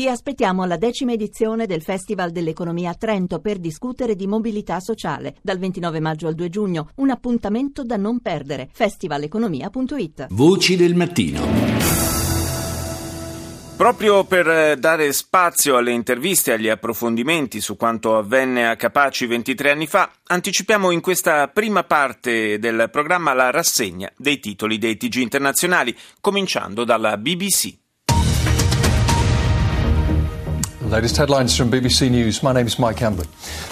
Vi aspettiamo alla decima edizione del Festival dell'Economia a Trento per discutere di mobilità sociale dal 29 maggio al 2 giugno. Un appuntamento da non perdere. festivaleconomia.it. Voci del mattino. Proprio per eh, dare spazio alle interviste e agli approfondimenti su quanto avvenne a Capaci 23 anni fa, anticipiamo in questa prima parte del programma la rassegna dei titoli dei TG internazionali, cominciando dalla BBC. Latest headlines from BBC News. My name is Mike Campbell.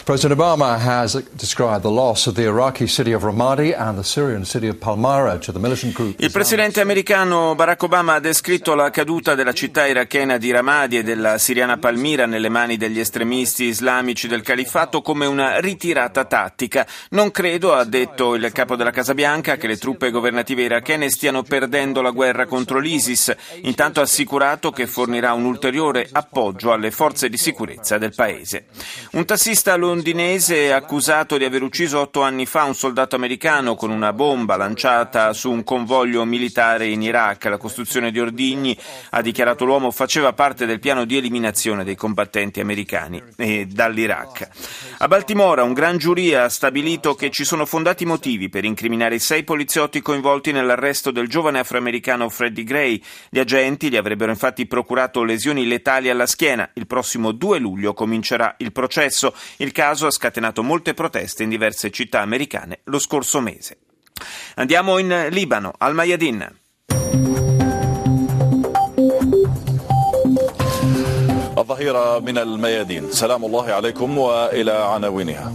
President Obama has described the loss of the Iraqi city of Ramadi and the Syrian city of Palmyra to the militant group. Il presidente americano Barack Obama ha descritto la caduta della città irachena di Ramadi e della siriana Palmira nelle mani degli estremisti islamici del califfato come una ritirata tattica. Non credo, ha detto il capo della Casa Bianca, che le truppe governative irachene stiano perdendo la guerra contro l'ISIS. Intanto ha assicurato che fornirà un ulteriore appoggio alle forze forze di sicurezza del paese. Un tassista londinese accusato di aver ucciso otto anni fa un soldato americano con una bomba lanciata su un convoglio militare in Iraq. La costruzione di ordigni, ha dichiarato l'uomo, faceva parte del piano di eliminazione dei combattenti americani eh, dall'Iraq. A Baltimora un gran giuria ha stabilito che ci sono fondati motivi per incriminare i sei poliziotti coinvolti nell'arresto del giovane afroamericano Freddie Gray. Gli agenti gli avrebbero infatti procurato lesioni letali alla schiena. Il prossimo 2 luglio comincerà il processo. Il caso ha scatenato molte proteste in diverse città americane lo scorso mese. Andiamo in Libano, al Mayadin. الظهيرة من الميادين سلام الله عليكم وإلى عناوينها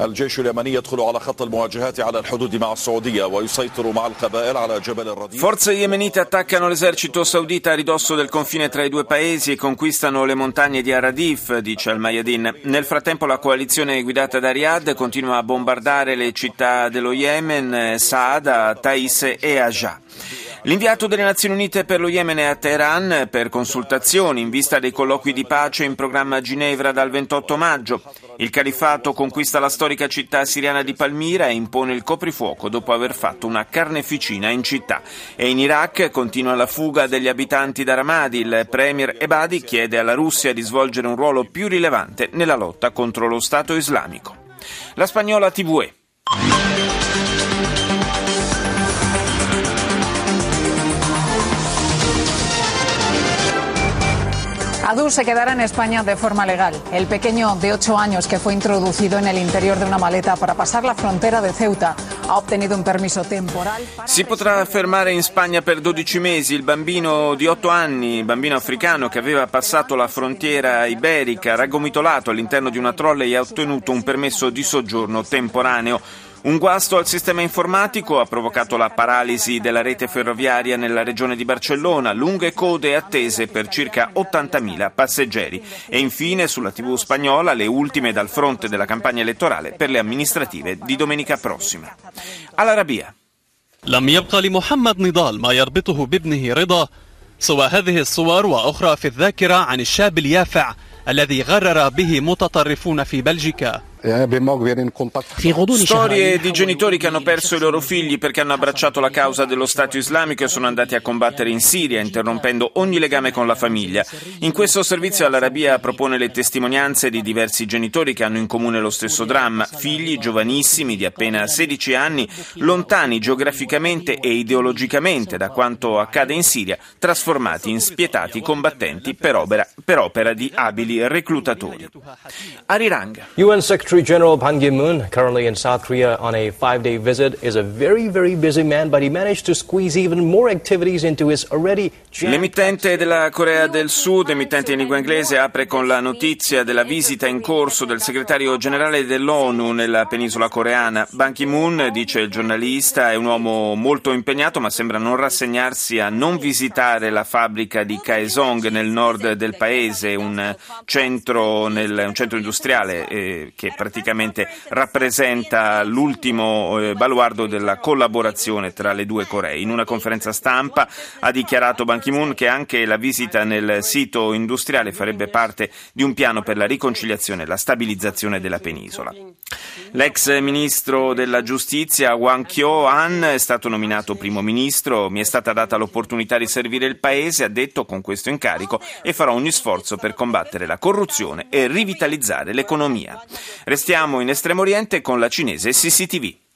الجيش اليمني يدخل على خط المواجهات على الحدود مع السعودية ويسيطر مع القبائل على جبل الرديف Forze yemenite attaccano l'esercito saudita a ridosso del confine tra i due paesi e conquistano le montagne di Aradif, dice Al-Mayadin. Nel frattempo la coalizione guidata da Riyadh continua a bombardare le città dello Yemen, Saada, Taiz e Ajah. L'inviato delle Nazioni Unite per lo Yemen è a Teheran per consultazioni in vista dei colloqui di pace in programma a Ginevra dal 28 maggio. Il califato conquista la storica città siriana di Palmira e impone il coprifuoco dopo aver fatto una carneficina in città. E in Iraq continua la fuga degli abitanti da Ramadi. Il premier Ebadi chiede alla Russia di svolgere un ruolo più rilevante nella lotta contro lo Stato islamico. La spagnola TVE. Adu se quedará en España de forma legal. El pequeño de 8 años que fue introducido en el interior de una maleta para pasar la frontera de Ceuta ha ottenuto un permesso temporal. Si potrà fermare in Spagna per 12 mesi il bambino di 8 anni, bambino africano che aveva passato la frontiera iberica, raggomitolato all'interno di una trolley e ha ottenuto un permesso di soggiorno temporaneo. Un guasto al sistema informatico ha provocato la paralisi della rete ferroviaria nella regione di Barcellona, lunghe code attese per circa 80.000 passeggeri. E infine sulla TV spagnola le ultime dal fronte della campagna elettorale per le amministrative di domenica prossima. All'Arabia. لم يبقى لمحمد نضال ما يربطه بابنه رضا سوى هذه الصور وأخرى في الذاكرة عن الشاب اليافع الذي غرر به متطرفون في بلجيكا Storie di genitori che hanno perso i loro figli perché hanno abbracciato la causa dello Stato islamico e sono andati a combattere in Siria, interrompendo ogni legame con la famiglia. In questo servizio all'Arabia propone le testimonianze di diversi genitori che hanno in comune lo stesso dramma, figli giovanissimi di appena 16 anni, lontani geograficamente e ideologicamente da quanto accade in Siria, trasformati in spietati combattenti per opera, per opera di abili reclutatori. Arirang. Secretary General Ban Ki-moon, currently in South Korea on a five-day visit, is a very, very busy man, but he managed to squeeze even more activities into his already L'emittente della Corea del Sud, emittente in lingua inglese, apre con la notizia della visita in corso del segretario generale dell'ONU nella penisola coreana. Ban Ki-moon, dice il giornalista, è un uomo molto impegnato, ma sembra non rassegnarsi a non visitare la fabbrica di Kaesong nel nord del paese, un centro, nel, un centro industriale eh, che praticamente rappresenta l'ultimo eh, baluardo della collaborazione tra le due Coree. In una conferenza stampa ha dichiarato Ban Ki-moon che anche la visita nel sito industriale farebbe parte di un piano per la riconciliazione e la stabilizzazione della penisola. L'ex ministro della giustizia Wang Kyo-an è stato nominato primo ministro, mi è stata data l'opportunità di servire il paese, ha detto con questo incarico e farò ogni sforzo per combattere la corruzione e rivitalizzare l'economia. Restiamo in Estremo Oriente con la cinese CCTV.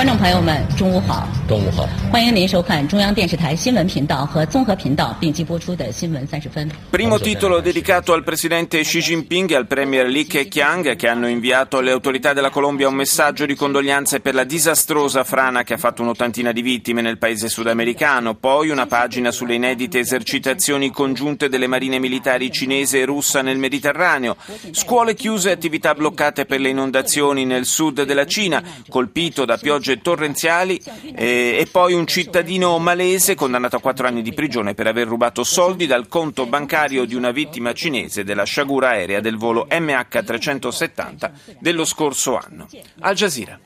观众朋友们，中午好！中午好！欢迎您收看中央电视台新闻频道和综合频道并机播出的新闻三十分。Primo titolo dedicato al presidente Xi Jinping e al premier Li Keqiang che hanno inviato alle autorità della Colombia un messaggio di condoglianze per la disastrosa frana che ha fatto un'ottantina di vittime nel paese sudamericano. Poi una pagina sulle inedite esercitazioni congiunte delle marine militari cinese e russa nel Mediterraneo. Scuole chiuse e attività bloccate per le inondazioni nel sud della Cina, colpito da piogge piogge torrenziali eh, e poi un cittadino malese condannato a quattro anni di prigione per aver rubato soldi dal conto bancario di una vittima cinese della sciagura aerea del volo MH370 dello scorso anno. Al Jazeera.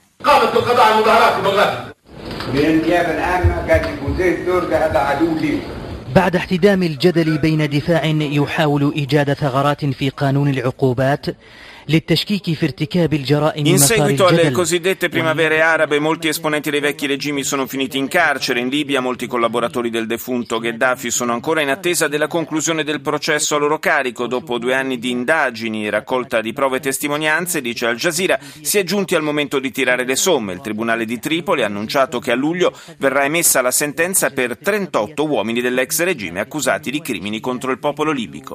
بعد احتدام الجدل بين دفاع يحاول إيجاد ثغرات في قانون العقوبات in seguito alle cosiddette primavere arabe, molti esponenti dei vecchi regimi sono finiti in carcere. In Libia molti collaboratori del defunto Gheddafi sono ancora in attesa della conclusione del processo a loro carico. Dopo due anni di indagini e raccolta di prove e testimonianze, dice Al Jazeera, si è giunti al momento di tirare le somme. Il Tribunale di Tripoli ha annunciato che a luglio verrà emessa la sentenza per 38 uomini dell'ex regime accusati di crimini contro il popolo libico.